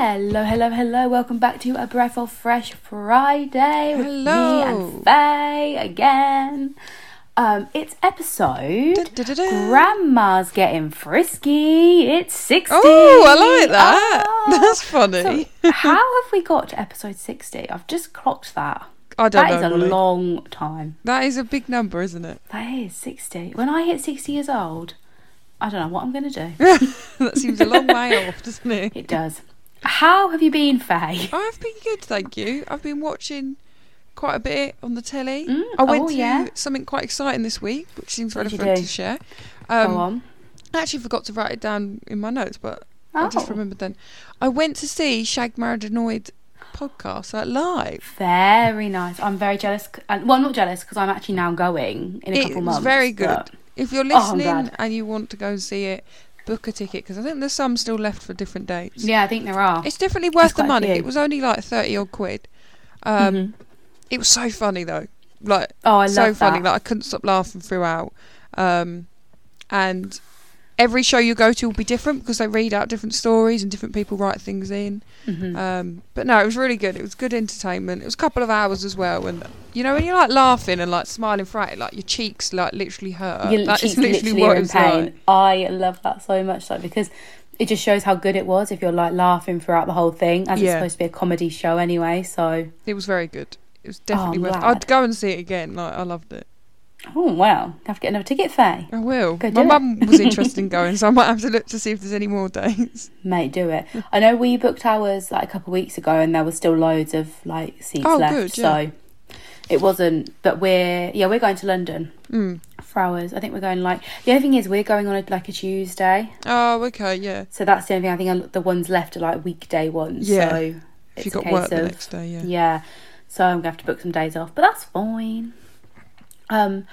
Hello, hello, hello. Welcome back to A Breath of Fresh Friday with Hello. me and Faye again. Um, it's episode Da-da-da. Grandma's Getting Frisky. It's 60. Oh, I like that. Ah. That's funny. So, how have we got to episode 60? I've just clocked that. I don't That is know. a Molly. long time. That is a big number, isn't it? That is 60. When I hit 60 years old, I don't know what I'm going to do. that seems a long way off, doesn't it? It does. How have you been, Faye? I've been good, thank you. I've been watching quite a bit on the telly. Mm, I went oh, to yeah. something quite exciting this week, which seems What relevant to share. Go Um, on. I actually forgot to write it down in my notes, but I Oh. just remembered then. I went to see Shagged Married Annoyed podcast like live. Very nice. I'm very jealous. and- Well, I'm not jealous because I'm actually now going in a It couple was months. very good. If you're Oh, listening glad. and you want to go and see it, book a ticket because I think there's some still left for different dates. Yeah, I think there are. It's definitely worth the money. It was only like thirty odd quid. Um, Mhm. It was so funny though, like Oh, I so funny. that. Like I couldn't stop laughing throughout. Um, and every show you go to will be different because they read out different stories and different people write things in. Mhm. Um, but no, it was really good. It was good entertainment. It was a couple of hours as well, and you know when you're like laughing and like smiling it, like your cheeks like literally hurt. Your That is cheeks literally what are in pain. like. I love that so much, like because it just shows how good it was. If you're like laughing throughout the whole thing, as it's supposed to be a comedy show anyway. So, It was very good. It was Oh, definitely I'm worth. glad. I'd go and see it again. Like I loved it. Oh wow, have to get another ticket, Faye. I will. Go My mum was interested in going, so I might have to look to see if there's any more dates. Mate, do it. I know we booked ours like a couple of weeks ago, and there was still loads of like seats Oh, left. good, yeah. So it wasn't. But we're yeah, we're going to London Mm. for ours. I think we're going like the only thing is we're going on a, like a Tuesday, Oh, okay, yeah. so that's the only thing. I think the ones left are like weekday ones. Yeah. So If you got work the next day, yeah. Yeah. So I'm gonna have to book some days off, but that's fine. Um,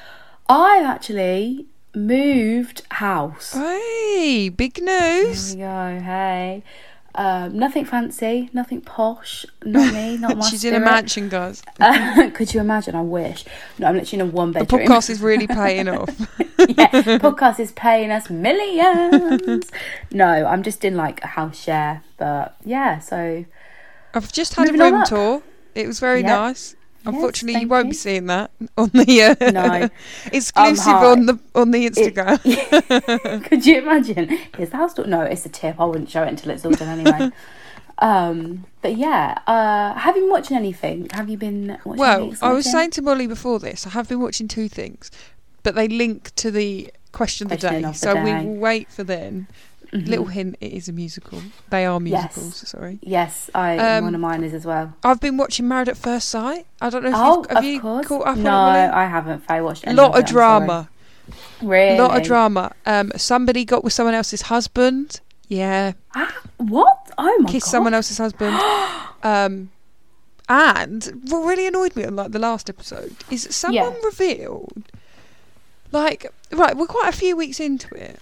I actually moved house. Hey, big There news. we go. Hey. Um, nothing fancy, nothing posh. Not me, not my She's in a mansion, guys. Uh, could you imagine? I wish. No, I'm literally in a one bedroom. The podcast is really paying off. yeah, podcast is paying us millions. no, I'm just in like a house share, but yeah. So I've just had Moving a room tour. It was very Yep. nice. Yes, Unfortunately, you won't you. be seeing that on the uh, No. exclusive on the on the Instagram. could you imagine? Here's the house. No, it's a tip. I wouldn't show it until it's all done anyway. um, but yeah. Uh, have you been watching anything? Have you been watching? Well, I was saying to Molly before this, I have been watching two things, but they link to the question of the day. of the so we will wait for then. Mhm. Little hint: it is a musical. They are Yes. musicals. Sorry. Yes, I Um, one of mine is as well. I've been watching Married at First Sight. I don't know if Oh, you've, have you course. caught up no, on it. No, I haven't. I watched A lot of, of it, drama. Really? A lot of drama. Um, somebody got with someone else's husband. Yeah, Ah, what? Oh my kissed god! someone else's husband. um, and what really annoyed me on like the last episode is someone Yeah. revealed, like, right, we're quite a few weeks into it,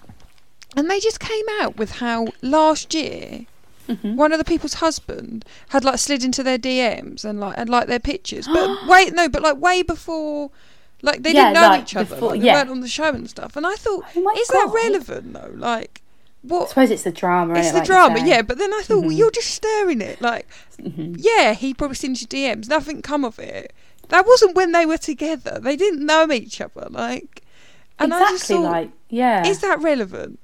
and they just came out with how last year Mhm. one of the people's husband had like slid into their DMs and like and like their pictures. But wait, no, but like way before. Like they Yeah, didn't know like each other. before- like, they yeah. weren't on the show and stuff. And I thought, Oh is that relevant though? Like, what? I suppose it's the drama. It's the like drama, yeah. But then I thought, well, Mhm. you're just stirring it. Like, Mhm. yeah, he probably sent you DMs. Nothing come of it. That wasn't when they were together. They didn't know each other. Like, and exactly. I just thought, like yeah. is that relevant?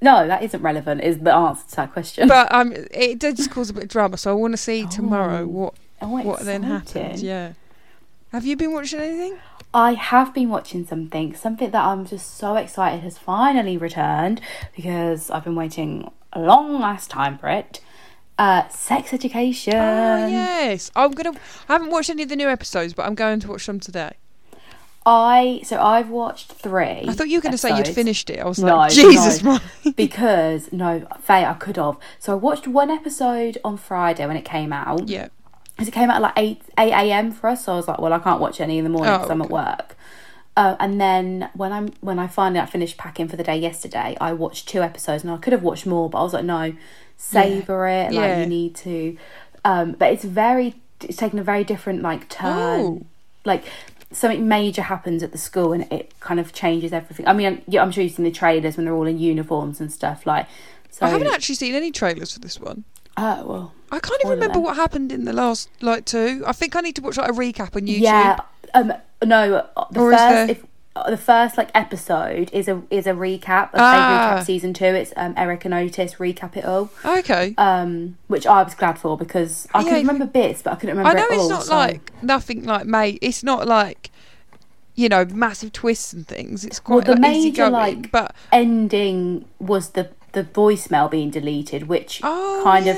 No, that isn't relevant. Is the answer to that question? But um, it did just cause a bit of drama. So I want to see tomorrow Oh. what oh, what then happens. exciting. Yeah. Have you been watching anything? I have been watching something, something that I'm just so excited has finally returned because I've been waiting a long last time for it. Uh, sex education. oh yes, I'm gonna. I haven't watched any of the new episodes, but I'm going to watch them today. I so I've watched three. I thought you were going to say you'd finished it. I was No, like, Jesus, no. Because no, Faye, I could have. So I watched one episode on Friday when it came out. yeah. because it came out at like 8 8 a.m for us so i was like well i can't watch any in the morning Oh, because i'm at work uh, and then when i'm when i finally like, finished packing for the day yesterday i watched two episodes and i could have watched more but i was like no savor it like Yeah. you need to um but it's very it's taken a very different like turn Oh. like something major happens at the school and it kind of changes everything i mean yeah, i'm sure you've seen the trailers when they're all in uniforms and stuff like So I haven't actually seen any trailers for this one. Oh well. I can't even remember what happened in the last like two. I think I need to watch like a recap on YouTube. Yeah. Um. No. The Or first. If, uh, the first like episode is a is a recap. Of, Ah. Recap season two. It's um Eric and Otis recap it all. Okay. Um, which I was glad for because I Yeah. could remember bits, but I couldn't remember. I know it it's all, not so- like nothing like mate. It's not like you know massive twists and things. It's Well, the like, major, going. like- but ending was the the voicemail being deleted, which oh kind of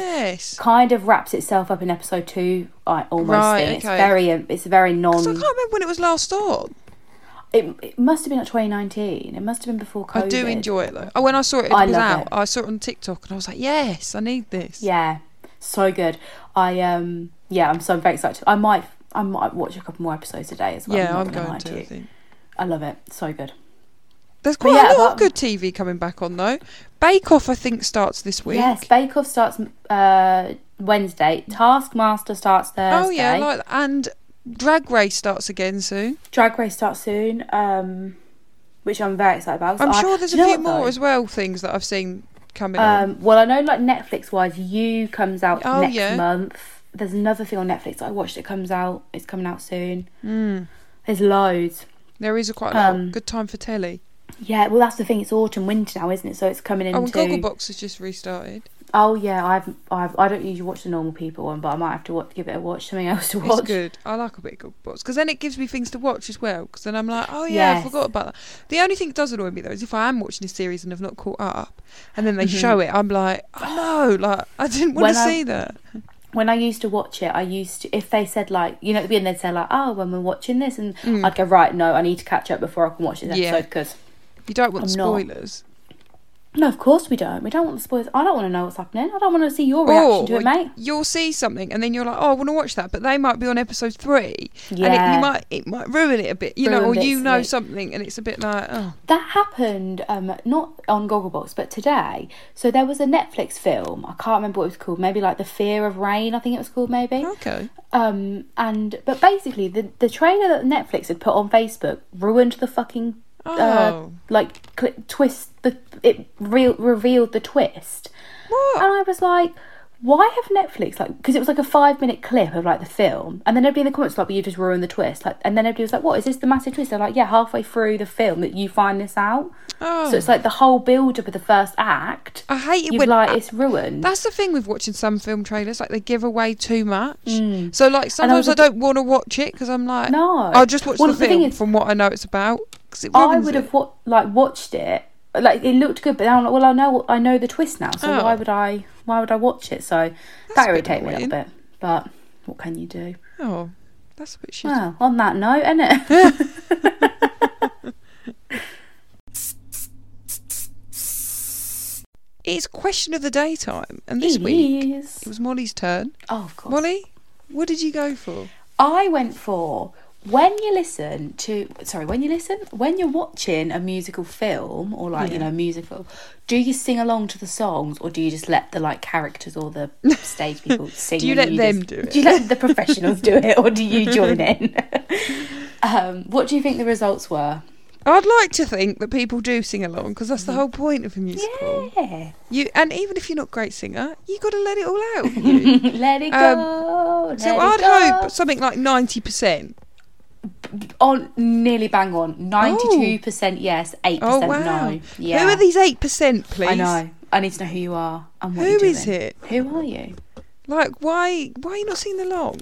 kind of wraps itself up in episode two. I almost Right, think it's very um, it's very non. I can't remember when it was last on. It, it must have been like 2019. It must have been before COVID. I do enjoy it though. Oh, when I saw it, it I was out. it. I saw it on TikTok and I was like, yes, I need this. Yeah, so good. I um yeah, I'm so very excited. I might I might watch a couple more episodes today as well. yeah, I'm, I'm gonna to to. I think. I love it. So good. There's quite yeah, a lot of good TV coming back on though. Bake Off, I think, starts this week. Yes, Bake Off starts uh Wednesday. Taskmaster starts Thursday. Oh yeah, like and Drag Race starts again soon. Drag Race starts soon. Um, which I'm very excited about. I'm I- sure there's a few more though? as well. Things that I've seen coming on. Um, well, I know like Netflix wise, You comes out Oh, next yeah. month. There's another thing on Netflix that I watched. It comes out. It's coming out soon. Mm. There's loads. There is a quite a. Um, Good time for telly. Yeah, well, that's the thing. It's autumn, winter now, isn't it? So it's coming into. Oh, and Gogglebox has just restarted. Oh yeah, I've I've I don't usually watch the normal people one, but I might have to watch, give it a watch. Something else to watch. It's good. I like a bit of Gogglebox because then it gives me things to watch as well. Because then I'm like, oh yeah, I forgot about that. The only thing that does annoy me though is if I am watching a series and I've not caught up, and then they Mhm. show it, I'm like, oh no, like I didn't want When to I- see that. When I used to watch it, I used to if they said like you know at the beginning they'd say like oh when we're watching this and Mm. I'd go right no I need to catch up before I can watch this Yeah. episode because You don't want I'm the not. No of course we don't we don't want the spoilers I don't want to know what's happening I don't want to see your reaction to it mate You'll see something and then you're like, oh, I want to watch that, but they might be on episode three, and it, you might it might ruin it a bit, you know, or you know something, and it's a bit like, oh, That happened um not on Gogglebox but today. So there was a Netflix film. I can't remember what it was called. Maybe like The Fear of Rain. I think it was called maybe. okay, Um and but basically the the trailer that Netflix had put on Facebook ruined the fucking oh, uh, like cl- twist the it re- revealed the twist. what? And I was like why have Netflix like because it was like a five minute clip of like the film and then everybody in the comments was like but you just ruined the twist like and then everybody was like what is this the massive twist they're like yeah halfway through the film that you find this out oh. so it's like the whole build up of the first act. I hate it when like it's ruined. That's the thing with watching some film trailers, like they give away too much. Mm. So like I sometimes I, I don't want to watch it because I'm like, No. I'll just watch Well, the the thing film is- from what I know it's about. It I would it. have wa- like watched it. Like it looked good, but now I'm like, well, I know I know the twist now, so Oh. why would I why would I watch it? So That's that irritated me a little bit. But what can you do? Oh, that's a bit shit. Well, on that note, isn't it? It's question of the day time, and this week Yes. it was Molly's turn. Oh, of course. Molly, what did you go for? I went for when you listen to sorry when you listen when you're watching a musical film or like you know musical do you sing along to the songs or do you just let the like characters or the stage people sing Do you let them just- do it? do you let the professionals do it or do you join in um what do you think the results were I'd like to think that people do sing along because that's the whole point of a musical. yeah You and even if you're not a great singer, you got to let it all out. let it Um, go let so it I'd go. hope something like ninety percent. On nearly bang on 92% yes 8% Oh wow! no yeah Who are these eight percent, please? I know. I need to know who you are and what Who is it? Who are you? Like, why? Why are you not singing along?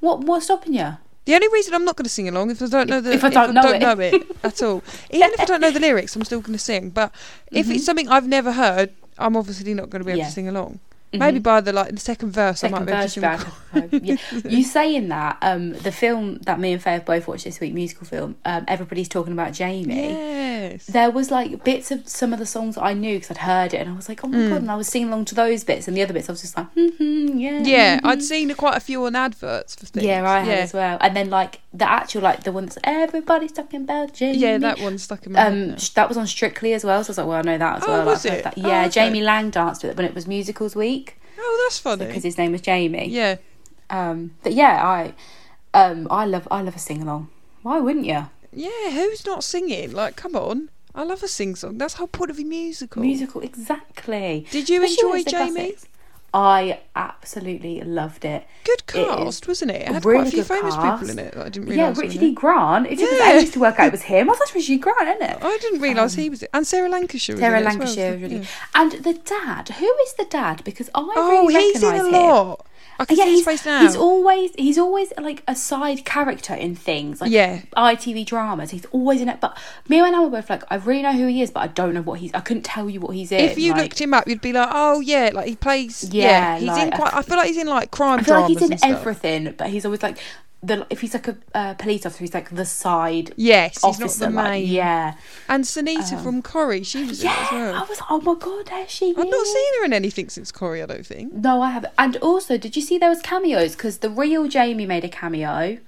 What what's stopping you? The only reason I'm not going to sing along if I don't know the If I don't know it. it at all. Even if I don't know the lyrics, I'm still going to sing. But if it's something I've never heard, I'm obviously not going to be able Mm-hmm. Yeah. to sing along. Maybe by the like the second verse, I might be verse sing. back. yeah. You saying that, um, the film that me and Faye have both watched this week, musical film, um, everybody's talking about Jamie. Yes. There was like bits of some of the songs that I knew because I'd heard it, and I was like, "Oh my Mm. god!" And I was singing along to those bits, and the other bits I was just like, hmm "Yeah, Yeah, mhm." I'd seen quite a few on adverts for things. yeah, I had yeah. as well." And then like the actual like the one that's everybody's talking about Jamie. Yeah, that one stuck in my. Um, that was on Strictly as well, so I was like, well, I know that as Oh, well. was I've it? That. Oh, Yeah, okay. Jamie Laing danced with it when it was musicals week Oh, that's funny. because his name was Jamie. yeah. Um, but yeah, I, um, I love, I love a sing along. Why wouldn't you? Yeah, who's not singing? Like, come on. I love a sing song. That's the whole point of a musical. Musical, exactly. Did you Especially enjoy Jamie? classics. I absolutely loved it. Good It cast, wasn't it? It had quite really a few famous cast. people in it I didn't Yeah, realise. were Richard E. Grant. It took Yeah. ages to work out it was him. I thought it was Richard E. Grant, isn't it? I didn't realise um, he was. It. And Sarah Lancashire. Was Sarah it well, Lancashire was really yeah. And the dad, who is the dad? Because I Oh, really he's in recognise a him. lot. I can yeah, see his he's, face now. he's always he's always like a side character in things like Yeah. ITV dramas. He's always in it. But me and I were both like, I really know who he is, but I don't know what he's. I couldn't tell you what he's in. if you like, looked him up, you'd be like, oh yeah, like he plays. Yeah, Yeah, he's like, in quite. I feel like he's in like crime I feel like dramas he's in everything, but he's always like the if he's like a uh, police officer, he's like the side Yes, he's not the like, main. yeah, And Sunita from Corrie, she was yeah. in it as well. I was oh my god, there she I've not is. seen her in anything since Corrie. I don't think. No, I haven't. And also, did you see there was cameos? Because the real Jamie made a cameo,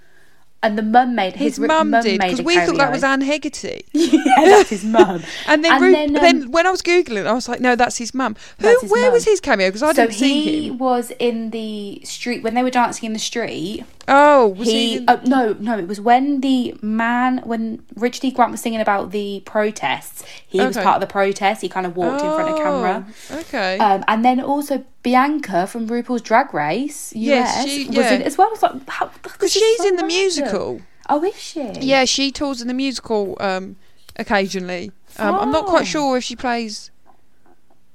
and the mum made His, his, ri- mum did because we thought that was Anne Hegarty. yeah, that's his mum. And then, And Ru- then, then, um, when I was googling, I was like, no, that's his mum. Who? His where mum. was his cameo? Because I so didn't see him. he was in the street when they were dancing in the street. Oh, was he? he in- oh, no no it was when the man when Richard E Grant was singing about the protests he was part of the protest he kind of walked in front of camera Oh, Okay. um, and then also Bianca from RuPaul's Drag Race US Yes, she- was yeah. in as well like how Because she's in the musical. oh is she Yeah, she tours in the musical um, occasionally. Um, I'm not Oh. quite sure if she plays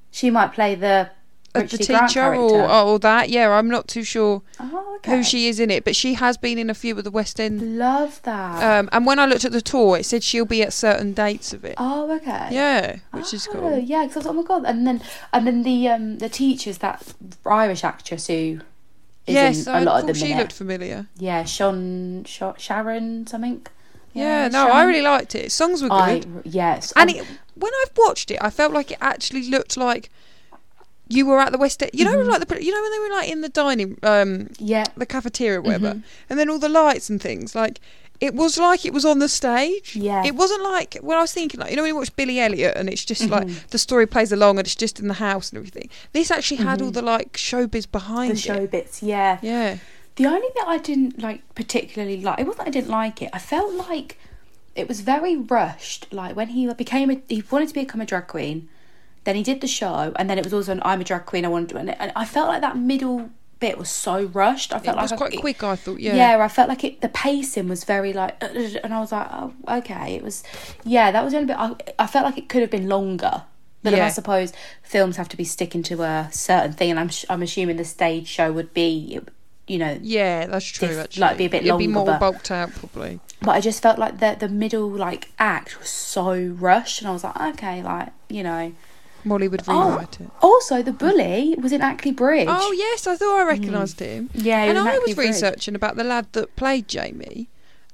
she might play the Richard the. Teacher or, or that. Yeah, I'm not too sure oh okay who she is in it, but she has been in a few of the West End. love that Um, and when I looked at the tour, it said she'll be at certain dates of it. oh okay Yeah, which is Oh, cool. Yeah, because I was like, oh my god, and then and then the um the teacher's that Irish actress who is Yes, in I a lot thought of she in it. looked familiar. Yeah, Sean, Sha Sharon something. Yeah, no, I really liked it. Songs were good. I yes, and um, it, when I've watched it, I felt like it actually looked like you were at the West End. You know, Mm-hmm. like the you know when they were like in the dining, um, yeah, the cafeteria, whatever, Mhm. and then all the lights and things. Like it was like it was on the stage. Yeah. It wasn't like when I was thinking, like you know, when you watch Billy Elliot and it's just Mhm. like the story plays along and it's just in the house and everything. This actually had all Mhm. the like showbiz behind it. the show it. bits. Yeah. Yeah. The only bit I didn't like particularly like it wasn't that I didn't like it. I felt like it was very rushed. Like when he became a he wanted to become a drag queen, then he did the show, and then it was also an I'm a drag queen. I wanted to, and, and I felt like that middle bit was so rushed. I felt It was like quite I, quick, I thought. Yeah. Yeah. I felt like it. The pacing was very like, and I was like, oh, okay. It was, yeah, that was the only bit. I, I felt like it could have been longer. But Yeah. I suppose films have to be sticking to a certain thing, and I'm sh- I'm assuming the stage show would be, you know. Yeah, that's true. Diff- actually, like, be a bit It'd be more but- bulked out, probably. But I just felt like the the middle like act was so rushed, and I was like, okay, like you know. Molly would Oh, rewrite it. also the bully was in Ackley Bridge. Oh yes, I thought I recognised him. yeah, and was I Ackley was Bridge. researching about the lad that played Jamie.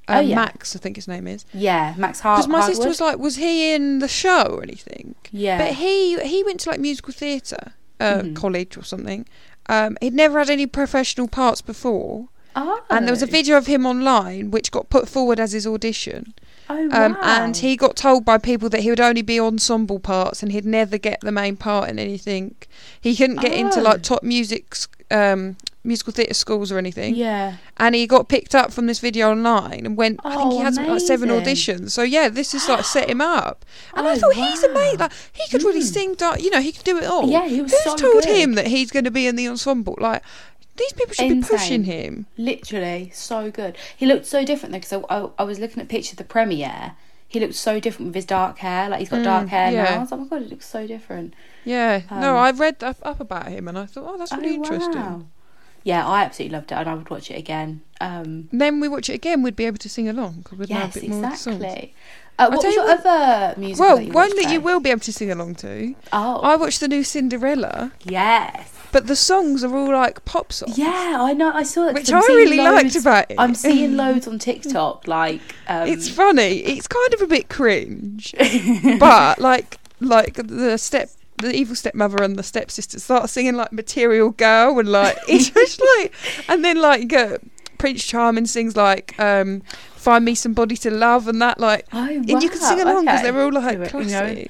Oh, Um, yeah. Max, I think his name is. Yeah, Max Hart. Because my sister was like, was he in the show or anything? Yeah. But he he went to like musical theatre uh, Mhm. college or something. Um, he'd never had any professional parts before, oh. and there was a video of him online which got put forward as his audition. Oh, Um, wow. And he got told by people that he would only be ensemble parts and he'd never get the main part in anything. He couldn't get into Oh. like top music, um, musical theatre schools or anything. Yeah. And he got picked up from this video online and went. I think he Oh, had like seven auditions. So yeah, this is like set him up. And I Oh, thought he's amazing. wow. Like he could really Mm. sing. di- You know, he could do it all. Yeah, he was Who's so told good. him that he's going to be in the ensemble? Like these people should be pushing him. Literally, so good. He looked so different though, because I, I, I was looking at pictures of the premiere. He looked so different with his dark hair. Like he's got Mm, dark hair yeah. now. I was like, oh my god, he looks so different. Yeah. no, Um, I read up, up about him and I thought, oh, that's really Oh, interesting. wow. Yeah, I absolutely loved it, and I would watch it again. Um, then we watch it again, we'd be able to sing along because we'd know a yes, bit more songs. exactly. Uh, what was your what- other music? Well, that one that you will be able to sing along to. Oh, I watched the new Cinderella, yes. But the songs are all like pop songs. Yeah, I know. I saw that, Which I really liked about it. I'm seeing loads on TikTok. Like, um, it's funny. It's kind of a bit cringe, but like like the step. The evil stepmother and the stepsister start singing like "Material Girl" and like it's just like, and then like uh, Prince Charming sings like um, "Find Me Somebody to Love" and that. Like, Oh, and you can sing along because okay. they're all like it, you know.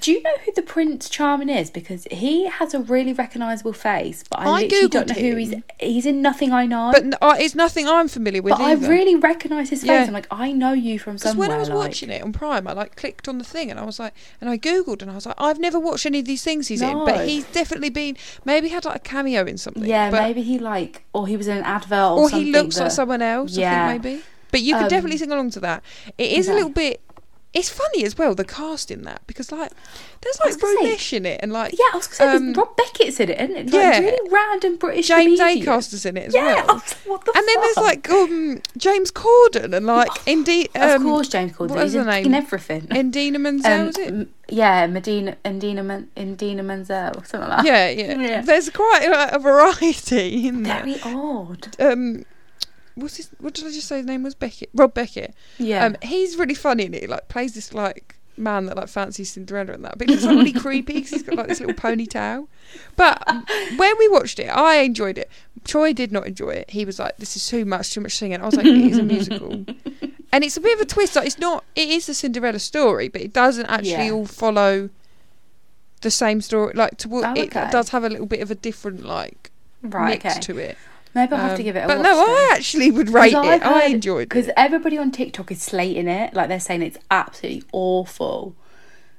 Do you know who the Prince Charming is? Because he has a really recognisable face, but I, I literally don't Googled know who he's. He's in Nothing I Know. But uh, it's nothing I'm familiar with. But I really recognise his face. Yeah. I'm like, I know you from Because somewhere. when I was like- watching it on Prime, I like clicked on the thing and I was like, and I googled and I was like, I've never watched any of these things he's in, but he's definitely been maybe had like a cameo in something. Yeah, but, maybe he like, or he was in an advert, or, or he looks like someone else. Yeah. I think maybe. But you could Um, definitely sing along to that. It is a little bit. It's funny as well the cast in that because like there's like gonna Romesh in it and like Yeah, I was going to say, um, Rob Beckett's in it, isn't it? Like, yeah. really random British James comedian. Acaster's in it as Yeah, well. like, what the And then there's like um, James Corden and like indeed um, of course, James Corden. what was He's in, name? in everything. Indina Menzel, Um, is it? yeah, Medina, Indina, Men, Indina Menzel, something like that. Yeah, yeah, Yeah. There's quite a, a variety in that. Very odd. Um, what's his? What did I just say? His name was Beckett. Rob Beckett. Yeah. Um, he's really funny in it. He, Like plays this like man that like fancies Cinderella and that, but looks like really creepy because he's got like this little ponytail. But when we watched it, I enjoyed it. Troy did not enjoy it. He was like, "This is too much, too much singing." I was like, "It is a musical." And it's a bit of a twist. Like, it's not. It is a Cinderella story, but it doesn't actually Yeah. all follow the same story. Like, to Oh, it does have a little bit of a different like right, mix okay. to it. Maybe I'll have to Um, give it a But watch. no, then. I actually would rate it. I've I heard- enjoyed it. Because everybody on TikTok is slating it. Like, they're saying it's absolutely awful.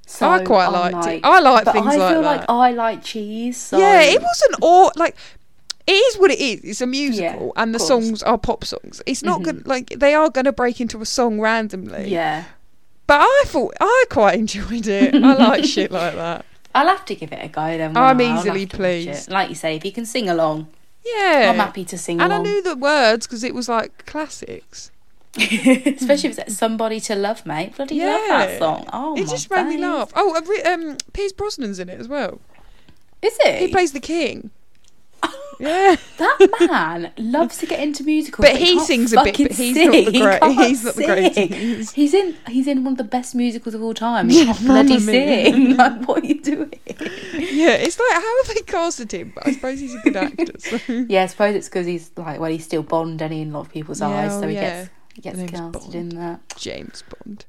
So I quite I'm liked like, it. I like but things I like feel that. like I like cheese. So Yeah, it wasn't all like. It is what it is. It's a musical, and the course. songs are pop songs. It's not good. Like they are going to break into a song randomly. Yeah. But I thought I quite enjoyed it. I like shit like that. I'll have to give it a go then. I'm won't I? I'll have easily to watch pleased. Like you say, if you can sing along, Yeah, I'm happy to sing And I knew the words because it was like classics. Especially if it's somebody to love, mate. Bloody love Yeah. that song. Oh it just made me laugh. Oh, um, Pierce Brosnan's in it as well. Is it? He plays the king. Yeah. That man loves to get into musicals, But he can't sings a bit, but he's sing. not the He great- can't he's not the sing. greatest. He's in. He's in one of the best musicals of all time. He can't bloody sing. Like, what are you doing? Yeah, it's like how have they casted him? But I suppose he's a good actor. So. Yeah, I suppose it's because he's like, well, he's still Bond, and he in a lot of people's Yeah, eyes, so oh, he yeah. gets he gets casted Bond. in that. James Bond.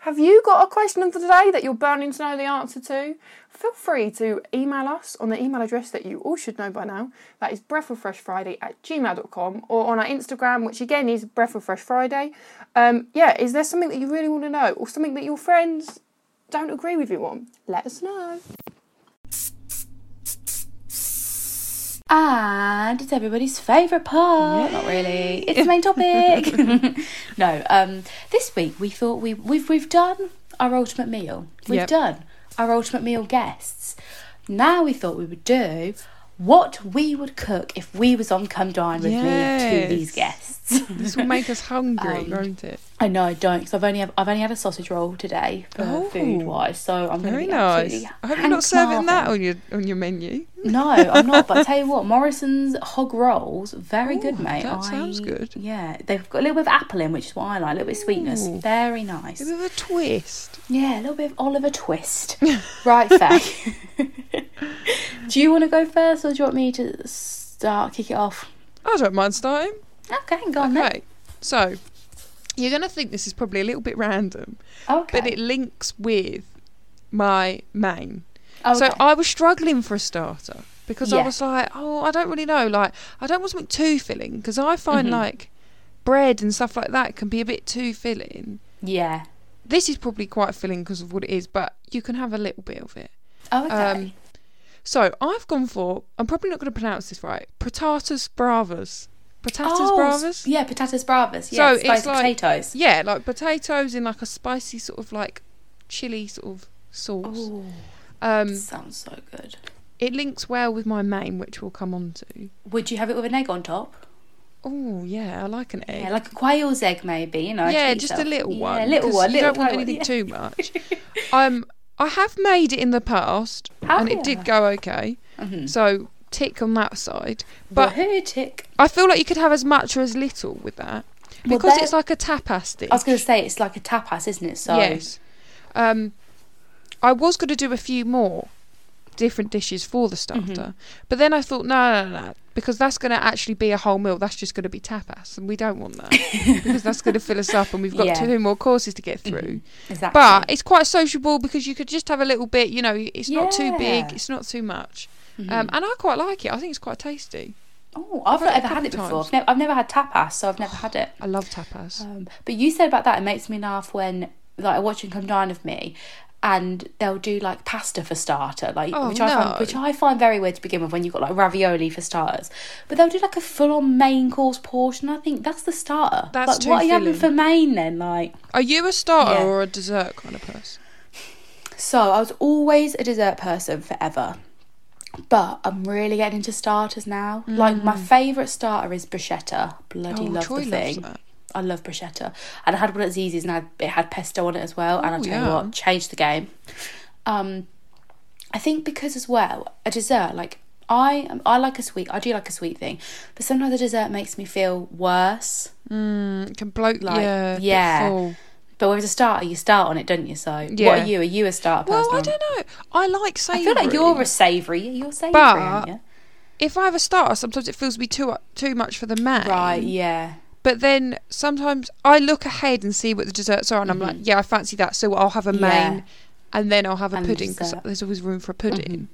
Have you got a question of the day that you're burning to know the answer to? Feel free to email us on the email address that you all should know by now. That is breathwithfreshfriday at gmail.com or on our Instagram, which again is breathwithfreshfriday. Um, yeah, is there something that you really want to know or something that your friends don't agree with you on? Let us know. And it's everybody's favourite part. Not really. It's the main topic. no. Um. This week we thought we we've we've done our ultimate meal. We've Yep. done our ultimate meal guests. Now we thought we would do what we would cook if we was on Come Dine with me to these guests. This will make us hungry, Um, won't it? I know I don't because I've only have, I've only had a sausage roll today for Oh. food wise, so I'm going to Very be nice. I hope you're not serving that on your on your menu. No, I'm not. But I tell you what, Morrison's hog rolls very good, mate. that I- sounds good. Yeah, they've got a little bit of apple in, which is what I like. A little bit of sweetness, Ooh. very nice. A bit of a twist. Yeah, a little bit of Oliver twist. right, Faye. do you want to go first, or do you want me to start kick it off? I don't mind starting. Okay, go on then. So you're gonna think this is probably a little bit random, Okay. but it links with my main. okay. So I was struggling for a starter because I was like, oh, I don't really know. Like, I don't want something too filling because I find Mhm. like bread and stuff like that can be a bit too filling. yeah. This is probably quite filling because of what it is, but you can have a little bit of it. Oh, okay. Um, So I've gone for. I'm probably not going to pronounce this right. Patatas bravas. Patatas oh, bravas. Yeah, patatas bravas. Yeah, So it's like- potatoes. Yeah, like potatoes in like a spicy sort of like chili sort of sauce. Oh, Um, sounds so good. it links well with my main, which we'll come on to. Would you have it with an egg on top? Oh yeah, I like an egg. Yeah, like a quail's egg, maybe. You know. Yeah, just a little Yeah, one. a little one. You little don't want one, anything yeah. too much. um, I have made it in the past, and it did go okay. Mhm. So tick on that side. But But tick. I feel like you could have as much or as little with that because there- it's like a tapas dish. I was going to say it's like a tapas, isn't it? So Yes. Um, I was going to do a few more, different dishes for the starter. Mm-hmm. But then I thought, no, no, no, no, because that's going to actually be a whole meal. That's just going to be tapas, and we don't want that because that's going to fill us up, and we've got Yeah. Mm-hmm. two more courses to get through. Exactly. But it's quite sociable because you could just have a little bit. You know, it's not too big, Mm-hmm. it's not too much, um, and I quite like it. I think it's quite tasty. oh, I've I've not had it ever had it before. I've never, I've never had tapas, so I've never had it. I love tapas. Um, but you said about that, it makes me laugh when like watching come dine with me, and they'll do like pasta for starter, like Oh, which I no. find which I find very weird to begin with when you've got like ravioli for starters. But they'll do like a full on main course portion. I think that's the starter. That's like, too what are you having for main then? Like Are you a starter Yeah. or a dessert kind of person? so, I was always a dessert person forever. But I'm really getting into starters now. Like my favourite starter is bruschetta. Bloody Mm. oh, love Troy the loves thing. that. I love bruschetta. And I had one at Zizi's and I, it had pesto on it as well. and Oh, I'll tell yeah. you what, changed the game. Um, I think because as well, a dessert, like I I like a sweet, I do like a sweet thing. But sometimes a dessert makes me feel worse. Mm, it can bloat, Like, yeah, yeah. But with a starter, you start on it, don't you? So what are you? Are you a starter Well. I don't know. I like savoury. I feel like you're a savoury. You're savoury, But- aren't you? If I have a starter, sometimes it feels to be too too much for the man. Right, yeah. But then sometimes I look ahead and see what the desserts are, and I'm like, yeah, I fancy that, so I'll have a Mm-hmm. Yeah. main, and then I'll have a And pudding because. Mm-hmm. there's always room for a pudding.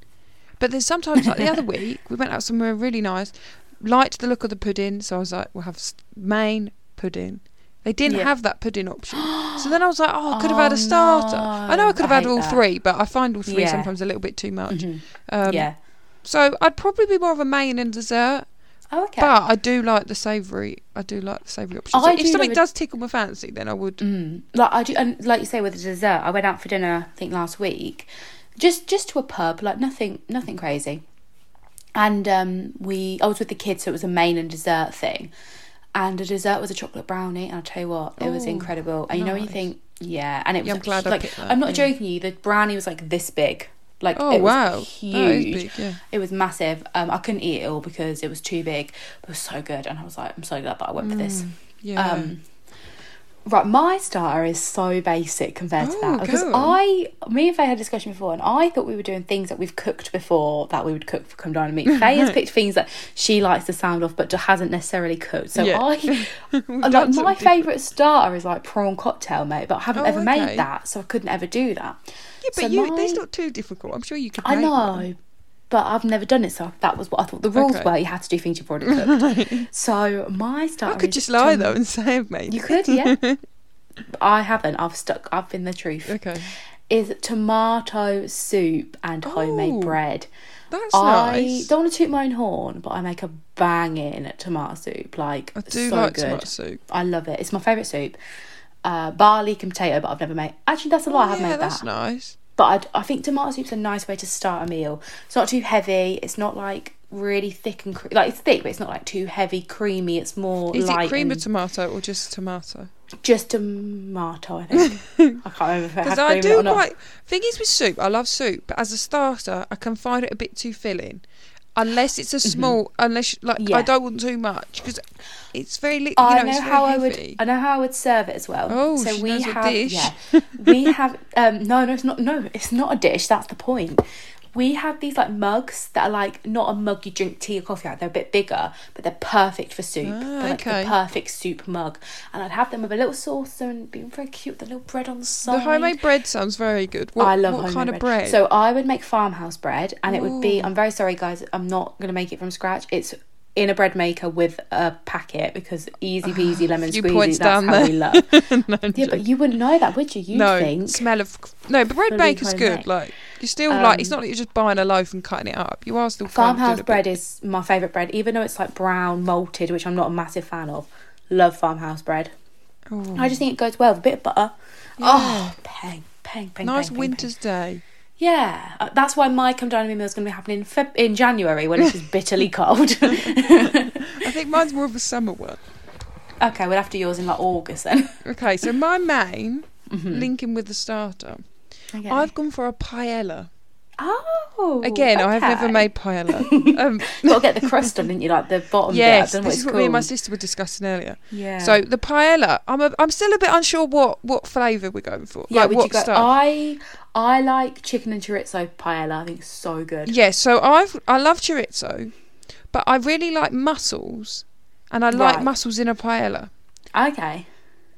But then sometimes, like the other week, we went out somewhere really nice, liked the look of the pudding, so I was like, we'll have main pudding. They didn't Yeah. have that pudding option, so then I was like, oh, I could have had Oh, a starter. I know I could have I had all that. three, but I find all three Yeah. sometimes a little bit too much. Mhm. Um, yeah. So I'd probably be more of a main and dessert. Oh, okay. But I do like the savoury. I do like the savoury option. I So do if something love a- does tickle my fancy, then I would. Mm. Like I do, and like you say with the dessert, I went out for dinner. I think last week, just just to a pub, like nothing, nothing crazy. And um, we, I was with the kids, so it was a main and dessert thing. And the dessert was a chocolate brownie, and I'll tell you what, it was Oh, incredible. And you know when you nice. think, yeah, and it was Yeah, I'm like, glad I like picked that, I'm not yeah. joking you. The brownie was like this big, like Oh it was wow, huge. big. Yeah. It was massive. Um, I couldn't eat it all because it was too big. But it was so good, and I was like, I'm so glad that I went for this. Yeah. Um, right, my starter is so basic compared to Oh, that because go on. I, me and Faye had a discussion before, and I thought we were doing things that we've cooked before that we would cook for Come Dine with Me. Faye has picked things that she likes the sound of, but hasn't necessarily cooked. So Yeah. I, like my favourite starter is like prawn cocktail, mate, but I haven't Oh, ever okay. made that, so I couldn't ever do that. Yeah, but so you, it's not too difficult. I'm sure you could. I know. one. But I've never done it, so that was what I thought. The rules Okay. were you had to do things you've already cooked. so my starter. I could just lie tom- though and say I've made. You could, yeah. I haven't. I've stuck. I've been the truth. Okay, Is tomato soup and homemade Oh, bread. that's I nice. don't want to toot my own horn, but I make a banging tomato soup. Like I do so like good. tomato soup. I love it. It's my favourite soup. Uh, barley and potato, but I've never made. Actually, that's a lie. I have Oh, yeah, made that's that. nice. But I, I think tomato soup's a nice way to start a meal. It's not too heavy. It's not like really thick and cre- like it's thick, but it's not like too heavy, creamy. It's more Is it cream of and tomato or just tomato? just tomato. I think. I can't remember Because I it do quite. Thing is with soup, I love soup, but as a starter, I can find it a bit too filling. Unless it's a small, unless like Mm-hmm. Yeah. I don't want too much because it's very. li- You I know, it's how I would. I know how I would serve it as well. Oh, so she we knows a have. dish. Yeah, we have. Um, no, no, it's not. No, it's not a dish. That's the point. We have these like mugs that are like not a mug you drink tea or coffee out. They're a bit bigger, but they're perfect for soup. Ah, they're like okay. the perfect soup mug, and I'd have them with a little saucer and being very cute. with The little bread on the side. The homemade bread sounds very good. What, I love what kind of bread? So I would make farmhouse bread, and it would be. I'm very sorry, guys. I'm not going to make it from scratch. It's in a bread maker with a packet because easy peasy lemon squeezy. That's how there. we love. No, yeah, but you wouldn't know that, would you? You'd no think. smell of no, but bread baker's good. Like you're still like it's Um, not like you're just buying a loaf and cutting it up. You are still Farmhouse a bit- bread is my favourite bread, even though it's like brown malted, which I'm not a massive fan of. Love farmhouse bread. Oh, I just think it goes well with a bit of butter. Yeah. Oh, pang, pang, pang. nice pang, pang, winter's day. Yeah, uh, that's why my Come Dine with Me meal is going to be happening in, Feb- in January when it's just bitterly cold. I think mine's more of a summer one. okay, we'll have to yours in like August then. Okay, so my main linking with the starter. Okay. I've gone for a paella. Oh, Again, I've never made paella. Um, Got to get the crust on, didn't you? Like the bottom yes, bit. I don't know this is what what me and my sister were discussing earlier. Yeah. So the paella, I'm a, I'm still a bit unsure what what flavour we're going for. yeah, like what you go? stuff. I I like chicken and chorizo paella. I think it's so good. Yeah, so I've I love chorizo, but I really like mussels, and I like Right. mussels in a paella. Okay.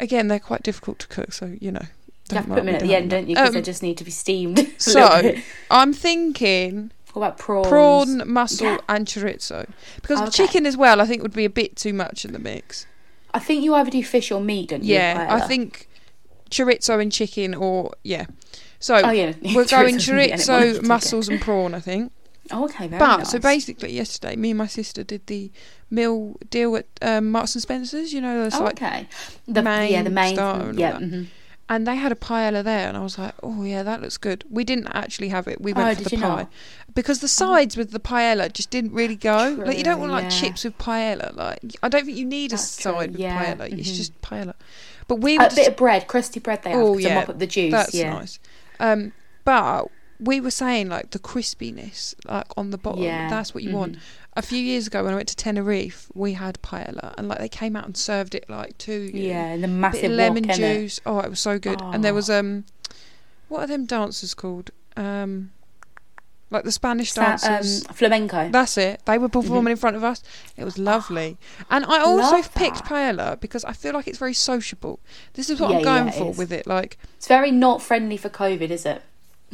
Again, they're quite difficult to cook, so you know. You have to put them in at the end, don't you? that. Because they Um, just need to be steamed. So. I'm thinking what about prawns? prawn, mussel, Yeah. and chorizo because Okay. chicken as well. I think would be a bit too much in the mix. I think you either do fish or meat, don't you? Yeah, I think chorizo and chicken, or yeah. So Oh yeah. we're going Chorizo's meat and chorizo, mussels, and prawn. I think. Oh, okay. Very But nice. so basically, yesterday, me and my sister did the meal deal at um, Marks and Spencers. You know, it's Oh, like, okay. The main, yeah, the main starter and all yeah. that. And they had a paella there, and I was like, oh yeah, that looks good. We didn't actually have it. We went Oh, for the pie not? because the sides with the paella just didn't really go. like you don't want like yeah. chips with paella. Like I don't think you need That's a true, side with yeah, paella. It's mhm. just paella. But we A just, bit of bread, crusty bread. They have Oh, to yeah, mop up the juice. that's yeah. nice. Um, but we were saying like the crispiness, like on the bottom. Yeah, That's what you want. mhm. A few years ago when I went to Tenerife, we had paella, and like they came out and served it like to you. Yeah, the massive lemon innit? juice. Oh, it was so good. And there Oh. was um, what are them dancers called? Um, like the Spanish Sa- dancers. um, flamenco. That's it. They were performing Mhm. in front of us. It was lovely. And I also Love picked that. paella because I feel like it's very sociable. This is what Yeah, I'm going yeah, for is. with it. Like, It's very not friendly for COVID, is it?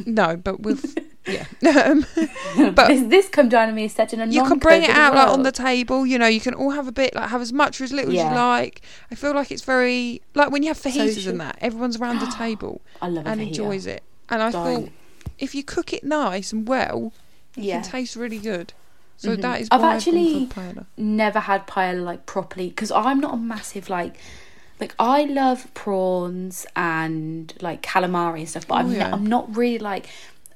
No, but with yeah. Um, But- this, this Come Dine with Me is set in a you can bring it out like on the table. You know, you can all have a bit, like have as much or as little as you like. I feel like it's very like when you have fajitas Social. and that. Everyone's around the table I love it and enjoys it. And I thought if you cook it nice and well, it Yeah. can taste really good. So Mhm. that is I've why actually- I've gone for paella. Never had paella like properly because I'm not a massive like. Like I love prawns and like calamari and stuff, but Oh, I'm, yeah. not, I'm not really like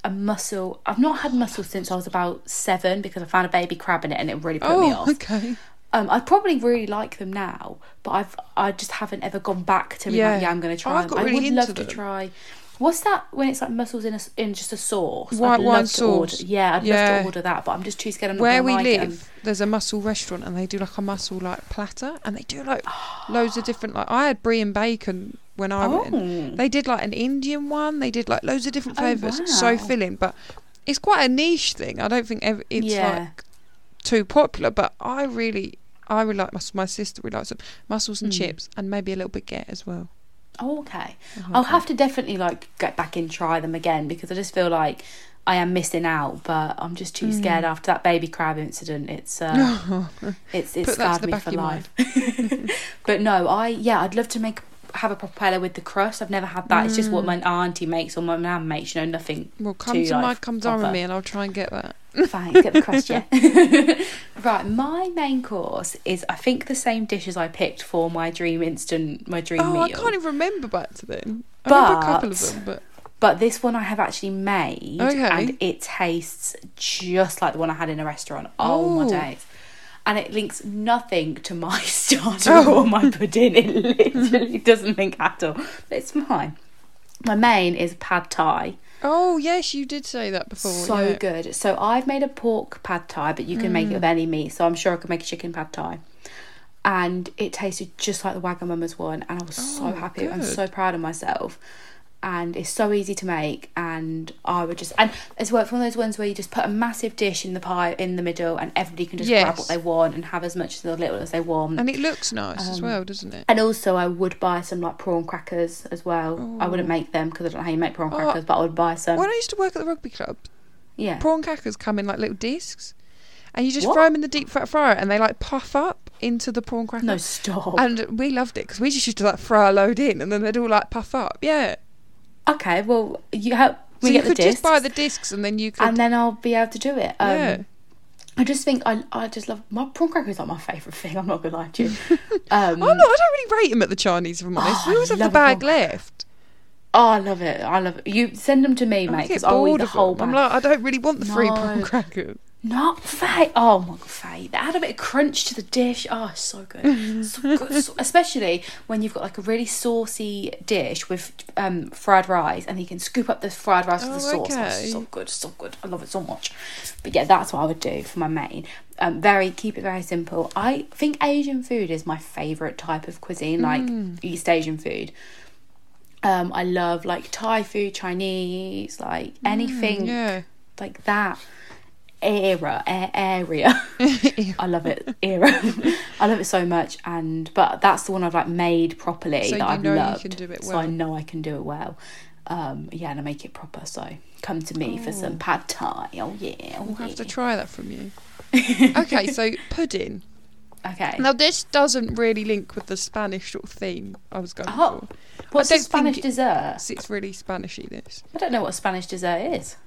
a mussel. I've not had mussel since I was about seven because I found a baby crab in it and it really put me Oh, off. okay. Um, I probably really like them now, but I've I just haven't ever gone back to Yeah. like, yeah, I'm going to try. I've them. I really would love into to try. What's that when it's like mussels in a in just a sauce? White love wine sauce. Order. Yeah, I'd love Yeah. to order that, but I'm just too scared. I'm Where we like live, It. there's a mussel restaurant and they do like a mussel like platter and they do like loads of different like I had brie and bacon when I went. Oh, They did like an Indian one. They did like loads of different Oh, flavours. So filling, but it's quite a niche thing. I don't think ev- it's Yeah. like too popular. But I really, I really like mus- my sister really likes them mussels and Mm. chips and maybe a little bit get as well. Oh, okay. I I'll have to definitely like get back and try them again because I just feel like I am missing out. But I'm just too Mm. scared after that baby crab incident. It's uh, it's it's Put scarred me for life. but no, I yeah, I'd love to make have a propeller with the crust. I've never had that. It's just what my mm. auntie makes or my nan makes. You know, nothing. well, come too, to my like, Come Dine with Me and I'll try and get that. Fine, get the crust, yeah. right, my main course is I think the same dish as I picked for my dream instant, my dream Oh, meal. I can't even remember back to then. I remember a couple of But- them, but But this one I have actually made, Okay. and it tastes just like the one I had in a restaurant. Oh, my Oh. days! And it links nothing to my starter Oh. or my pudding. It literally doesn't link at all. But it's fine. My main is pad thai. oh yes, you did say that before. so yeah. good. So I've made a pork pad thai, but you can make Mm. it with any meat. So I'm sure I could make a chicken pad thai. And it tasted just like the Wagamama's one, and I was so Oh, happy. I'm so proud of myself. And it's so easy to make, and I would just and it's worked one of those ones where you just put a massive dish in the pie in the middle, and everybody can just grab what they want and have as much as little as they want. And it looks nice as Um, well, doesn't it? And also, I would buy some like prawn crackers as well. I wouldn't Oh. make them because I don't know how you make prawn Oh. crackers, but I would buy some. when I used to work at the rugby club, yeah. prawn crackers come in like little discs, and you just What? throw them in the deep fat fryer, and they like puff up into the prawn cracker. No, stop. And we loved it because we just used to like throw a load in, and then they'd all like puff up. Yeah. Okay, well, you help So me you get the could discs, just buy the discs, and then you could. and then I'll be able to do it. Um, yeah. I just think I I just love my prawn cracker is my favourite thing. I'm not gonna lie to you. Um, I'm not. I don't really rate them at the Chinese, if I'm honest. Oh, we always have the bag left. oh, I love it. I love it. You send them to me, I mate, because I'll eat the whole bag. I'm like, I don't really want the free prawn crackers. Not fake. Oh my god, fake. They add a bit of crunch to the dish. Oh, it's so good. so good. So- especially when you've got like a really saucy dish with um, fried rice and you can scoop up the fried rice with the Oh, sauce. Oh, okay. so good, so good. I love it so much. But yeah, that's what I would do for my main. Um, very keep it very simple. I think Asian food is my favourite type of cuisine, like Mm. East Asian food. Um, I love like Thai food, Chinese, like anything Mm, Yeah. like that era a- area. I love it era. I love it so much and but that's the one i've like made properly So that i've know you loved. can do it so i know i can do it well. Um yeah and i make it proper so come to me for some pad thai. Oh yeah oh, We'll have to try that from you. okay, so pudding. okay. Now this doesn't really link with the Spanish sort of theme I was going Oh, for. what's a spanish dessert? It's, it's really Spanishy this. i don't know what a spanish dessert is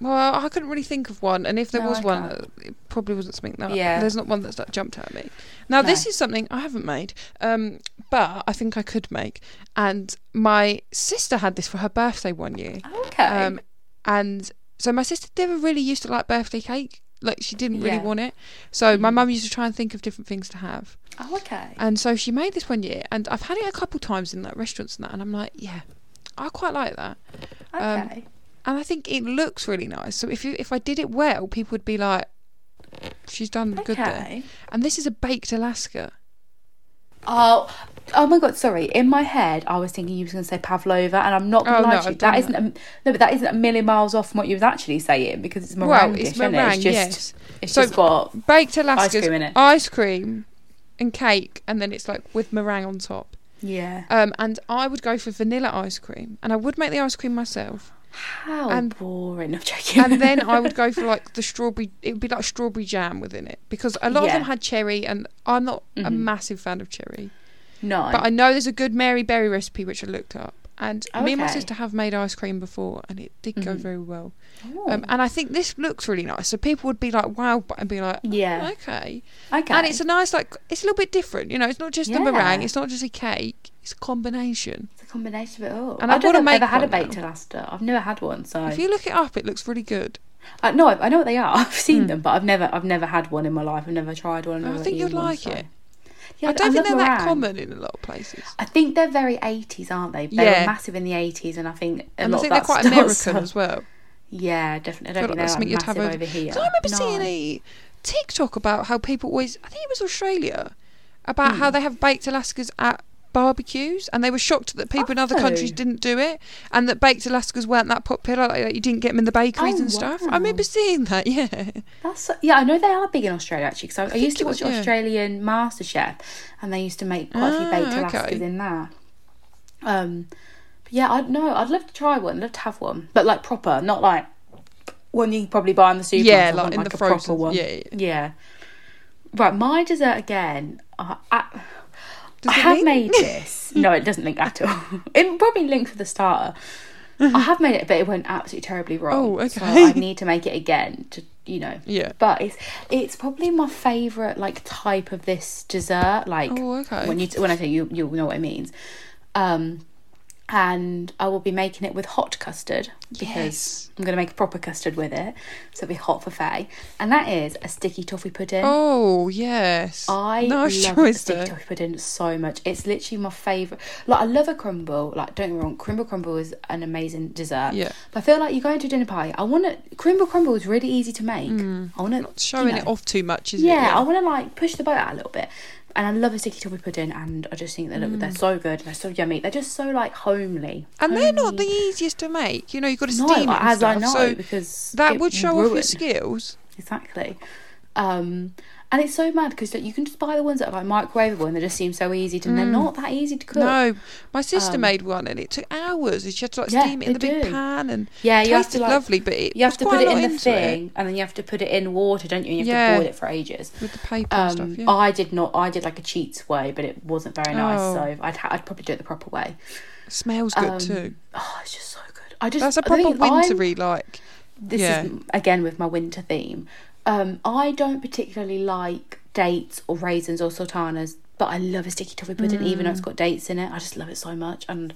Well, I couldn't really think of one, and if there No, was I one, can't. it probably wasn't something that. Yeah. There's not one that's that jumped out at me. Now, this No. is something I haven't made, um, but I think I could make. And my sister had this for her birthday one year. okay Um, and so my sister never really used to like birthday cake. Like she didn't really Yeah. want it. So my Mhm. mum used to try and think of different things to have. oh okay And so she made this one year, and I've had it a couple times in like restaurants and that, and I'm like, yeah, I quite like that. um, okay And I think it looks really nice. So if you if I did it well, people would be like, she's done good there. okay And this is a baked Alaska. Oh, oh my god! Sorry. In my head, I was thinking you was going to say pavlova, and I'm not going Oh, to no, lie to you. That isn't a, no, but that isn't a million miles off from what you was actually saying because it's meringue. well, it's isn't meringue, it? It's just, yes. It's So- just got Baked Alaska's cream in it. ice cream and cake, and then it's like with meringue on top. yeah. Um, and I would go for vanilla ice cream, and I would make the ice cream myself. How and- boring! I'm joking. And then I would go for like the strawberry. It would be like strawberry jam within it because a lot of them had cherry, and I'm not a Mhm. massive fan of cherry. no, But I know there's a good Mary Berry recipe which I looked up, and Oh, me and my sister have made ice cream before, and it did go Mhm. very well. Oh. Um, and I think this looks really nice, so people would be like, "Wow!" and be like, yeah. "Okay." Okay. And it's a nice, like, it's a little bit different. You know, it's not just the meringue, it's not just a cake, it's a combination. It's a combination of it all. And I I don't think I've ever had a baked now. Alaska. I've never had one, so If you look it up, it looks really good. I, no, I, I know what they are. I've seen Hmm. them, but I've never, I've never had one in my life. I've never tried one. I think you'd eaten one, like so- it. Yeah, I don't think they're that common in a lot of places. I think they're very 80s, aren't they? They Yeah. were massive in the 80s, and I think a And I think of they're quite stuff- American as well. Yeah, definitely. I don't like think that's they're like massive over- over here. I remember No. seeing a TikTok about how people always, I think it was Australia, about Hmm. how they have baked Alaskas at barbecues, and they were shocked that people in other countries Oh. didn't do it, and that baked Alaskas weren't that popular, like that you didn't get them in the bakeries Oh, and stuff. I remember seeing that, yeah. That's yeah, I know they are big in Australia actually. Because I, I, think used to it was, watch yeah. Australian MasterChef, and they used to make quite a few Ah, baked okay. Alaskas in there. Um, but yeah, I know I'd love to try one. I'd love to have one, but like proper, not like one you can probably buy in the supermarket. Yeah, like in like the a proper one. yeah, yeah. yeah. Right, my dessert again. Uh, I, Does I have link? made this. No, it doesn't link at all. It probably links with the starter. I have made it, but it went absolutely terribly wrong. Oh, So. I need to make it again to, you know. Yeah. But it's it's probably my favourite like type of this dessert. Like Oh, okay. when you when I say you you'll know what it means. Um, and I will be making it with hot custard because Yes. I'm going to make a proper custard with it. So it'll be hot for Faye, and that is a sticky toffee pudding. Oh, yes. I nice love choice sticky toffee pudding so much. It's literally my favourite. Like I love a crumble. Like don't get me wrong, crumble crumble is an amazing dessert. Yeah. But I feel like you're going to a dinner party. I want to crumble crumble is really easy to make. Mm. I want to Not showing it off too much, is yeah, it? I want to like push the boat out a little bit. And I love a sticky toffee pudding, and I just think they look Mm. they're so good. They're so yummy. They're just so like homely. And they're not the easiest to make. You know, you've got to no, steam it as stuff. I know so because that would show off your skills. Exactly. Um, and it's so mad because like, you can just buy the ones that are like microwavable and they just seem so easy to. And they're not that easy to cook. Mm. No, my sister Um, made one and it took hours. She had to like Yeah, steam it in the big do. pan and Yeah, you tasted to like lovely, but it you have to put it in the thing, and then you have to put it in water, don't you? And you have Yeah. to boil it for ages. with the paper and Um, stuff. Yeah. I did not. I did like a cheats way, but it wasn't very nice. Oh. So I'd ha- I'd probably do it the proper way. smells good um, too. Oh, it's just so good. I just That's a proper is, I'm- wintry like. this is again with my winter theme. Um, I don't particularly like dates or raisins or sultanas, but I love a sticky toffee pudding, even though it's got dates in it. I just love it so much, and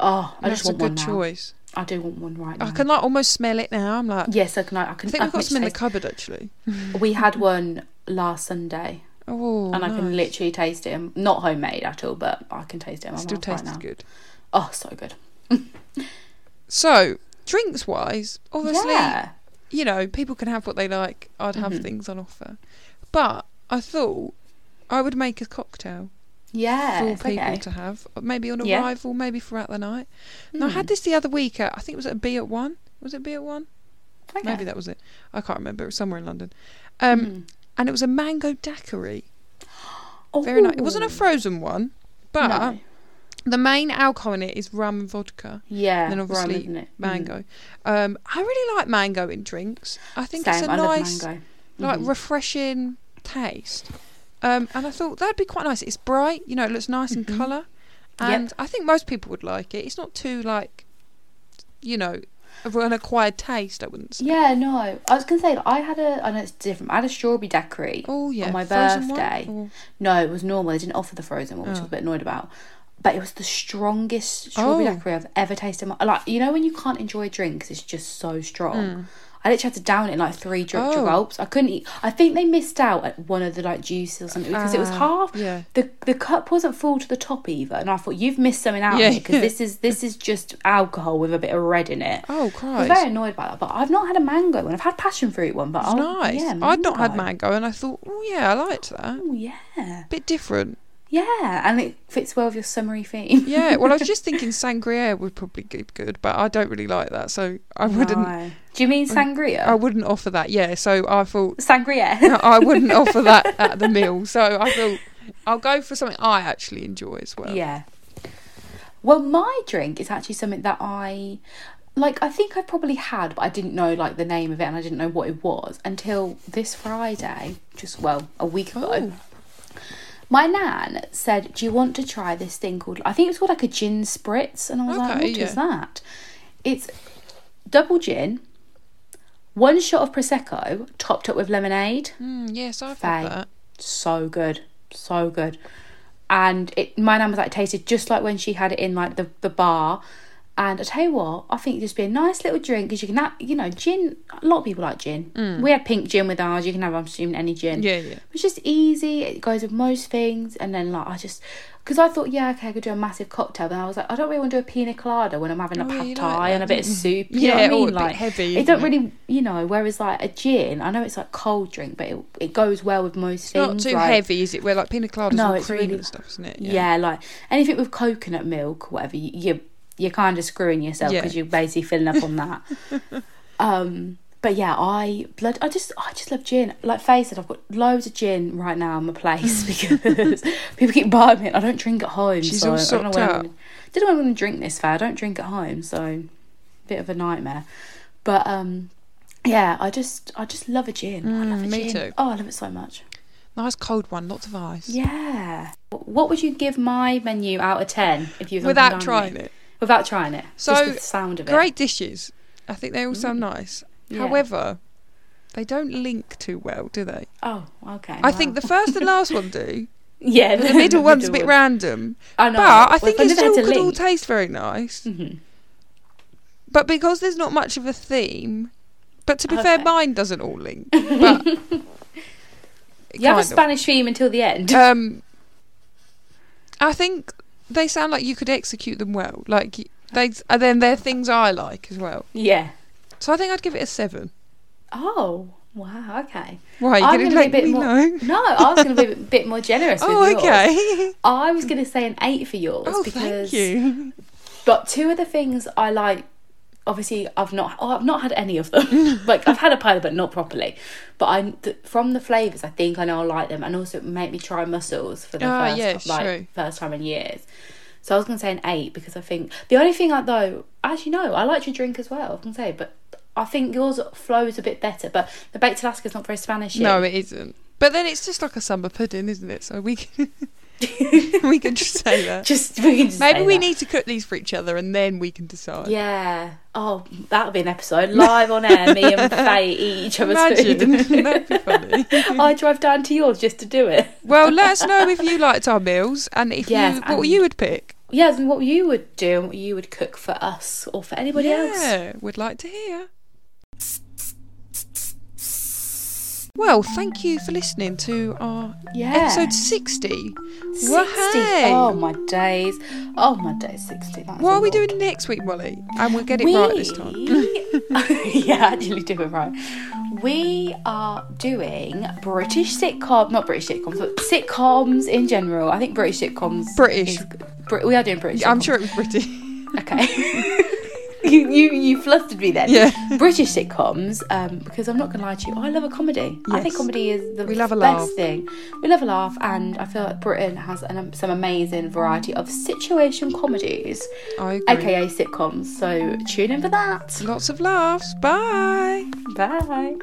oh, I That's just want one good now. choice. I do want one right now. I can like almost smell it now. I'm like, Yes, I can. I can. I think we've got some in the cupboard actually. We had one last Sunday, Oh, and I can literally taste it. Not homemade at all, but I can taste it. in my still mouth right tastes good. Oh, so good. So drinks wise, obviously, yeah. You know, people can have what they like. I'd have Mhm. things on offer, but I thought I would make a cocktail Yeah. for people okay. to have, maybe on Yeah. arrival, maybe throughout the night. And I had Hmm, this the other week at I think it was at Be At One. Was it Be At One? okay. Maybe that was it. I can't remember. It was somewhere in London. Um, Mm. and it was a mango daiquiri. Very nice. It wasn't a frozen one, but No. The main alcohol in it is rum and vodka. Yeah. and then rum, obviously isn't it? Mm. Mango. Um, I really like mango in drinks. I think Same. it's a I nice, mango. like refreshing taste. Um, and I thought that'd be quite nice. It's bright, you know, it looks nice in Mhm. colour, Yep. and I think most people would like it. It's not too like, you know, an acquired taste. I wouldn't say. Yeah, no. I was gonna say I had a. I know it's different. I had a strawberry daiquiri. Oh yeah, On my frozen birthday. Or- No, it was normal. They didn't offer the frozen one, which I Oh. was a bit annoyed about. But it was the strongest strawberry Oh. daiquiri I've ever tasted. my- Like you know when you can't enjoy a drink 'cause it's just so strong. Mm. I literally had to down it in like three drip Oh. gulps. I couldn't eat. I think they missed out at one of the like juices or something because it was Ah, half. Yeah. The the cup wasn't full to the top either, and I thought you've missed something out Yeah, because this is this is just alcohol with a bit of red in it. Oh I was Christ. very annoyed by that, but I've not had a mango one. I've had passion fruit one, but It's I'll, nice. Yeah, I'd not had mango. mango, and I thought, oh yeah, I liked that. Oh yeah, Bit different. Yeah, and it fits well with your summery theme. Yeah. Well, I was just thinking sangria would probably be good, but I don't really like that, so I wouldn't. No. Do you mean sangria? I wouldn't offer that. Yeah. So I thought Sangria. I wouldn't offer that at the meal. So I thought I'll go for something I actually enjoy as well. Yeah. Well, my drink is actually something that I like. I think I probably had, but I didn't know like the name of it, and I didn't know what it was until this Friday, just well a week ago. Oh. My nan said, "Do you want to try this thing called? I think it was called like a gin spritz," and I was like, Okay, "What is yeah. that?" It's double gin, one shot of prosecco topped up with lemonade Mm, yes, I've Faye. had that. so good, so good. And it, my nan was like, it tasted just like when she had it in like the, the bar. And I tell you what, I think it'd just be a nice little drink because you can have, you know, gin. A lot of people like gin. We had pink gin with ours. You can have, I'm assuming, any gin. Mm. Yeah, yeah. It's just easy. It goes with most things. And then like I just, because I thought, yeah, okay, I could do a massive cocktail. Then I was like, I don't really want to do a pina colada when I'm having a Oh, yeah, pad thai like and a bit of you? soup. You know what I Yeah, mean? bit Like heavy, It don't really, you know. Whereas like a gin, I know it's like cold drink, but it, it goes well with most Not things. Not too like- heavy, is it? Where like pina coladas No, it's cream really- and stuff, isn't it? Yeah. like anything with coconut milk, whatever, you, you you're kind of screwing yourself Yeah. because you're basically filling up on that. um, but yeah, I blood. I just I just love gin. Like Faye said, I've got loads of gin right now in my place because people keep buying me. I don't drink at home, She's so all I don't know when up. don't know when I'm going to drink this. Faye, I don't drink at home, so bit of a nightmare. But um, yeah, I just I just love a gin. I love a Mm, me gin. too. Oh, I love it so much. Nice cold one, lots of ice. Yeah. What would you give my menu out of ten if you Without trying it. Without trying it. So, the sound of it. Great dishes. I think they all sound nice. Yeah. However, they don't link too well, do they? Oh, okay. I think the first and last one do. yeah, The middle one's a bit random. I know. But I Well, think it still could all taste very nice. Mhm. But because there's not much of a theme, but to be fair, mine doesn't all link. But You have a of. Spanish theme until the end. Um, I think they sound like you could execute them well. Like they, and then they're things I like as well. yeah. So I think I'd give it a seven. Oh, wow. Okay. Why? are You gonna gonna let be a bit me more- know? No, I was going to be a bit more generous. with Oh, okay. I was going to say an eight for yours Oh, because thank you. But two of the things I like, obviously, I've not. Oh, I've not had any of them. like I've had a pie, but not properly. But I, th- from the flavors, I think I know I like them, and also it make me try mussels for the Ah, first, yeah, like true. first time in years. So I was gonna say an eight because I think the only thing I though, actually no, I like your drink as well. I gonna say, but I think yours flows a bit better. But the baked Alaska is not very Spanish. No, it isn't. But then it's just like a summer pudding, isn't it? So we can, we can just say that. just we can just Maybe we that. need to cook these for each other, and then we can decide. Yeah. Oh, that'll be an episode live on air. Me and Faye eat each other's Imagine food. that'd be funny. I drive down to yours just to do it. Well, let us know if you liked our meals and if Yes, you what and- you would pick. yeah, and what you would do and what you would cook for us or for anybody else. Yeah, we'd like to hear. Well, thank you for listening to our Yeah. episode 60. 60. Wahey! Oh my days. Oh my days, 60. That's What are we doing next week, Molly? And we'll get it right this time. yeah, actually do it right. We are doing British sitcom, not British sitcoms, but sitcoms in general. I think British sitcoms. British. is- we are doing British. I'm sure it was British. Okay. you, you you flustered me then. Yeah. British sitcoms, um, because I'm not gonna lie to you, I love a comedy. I think comedy is the We love a best laugh. thing. We love a laugh, and I feel like Britain has an, some amazing variety of situation comedies, aka sitcoms. So tune in for that. Lots of laughs. Bye. Bye.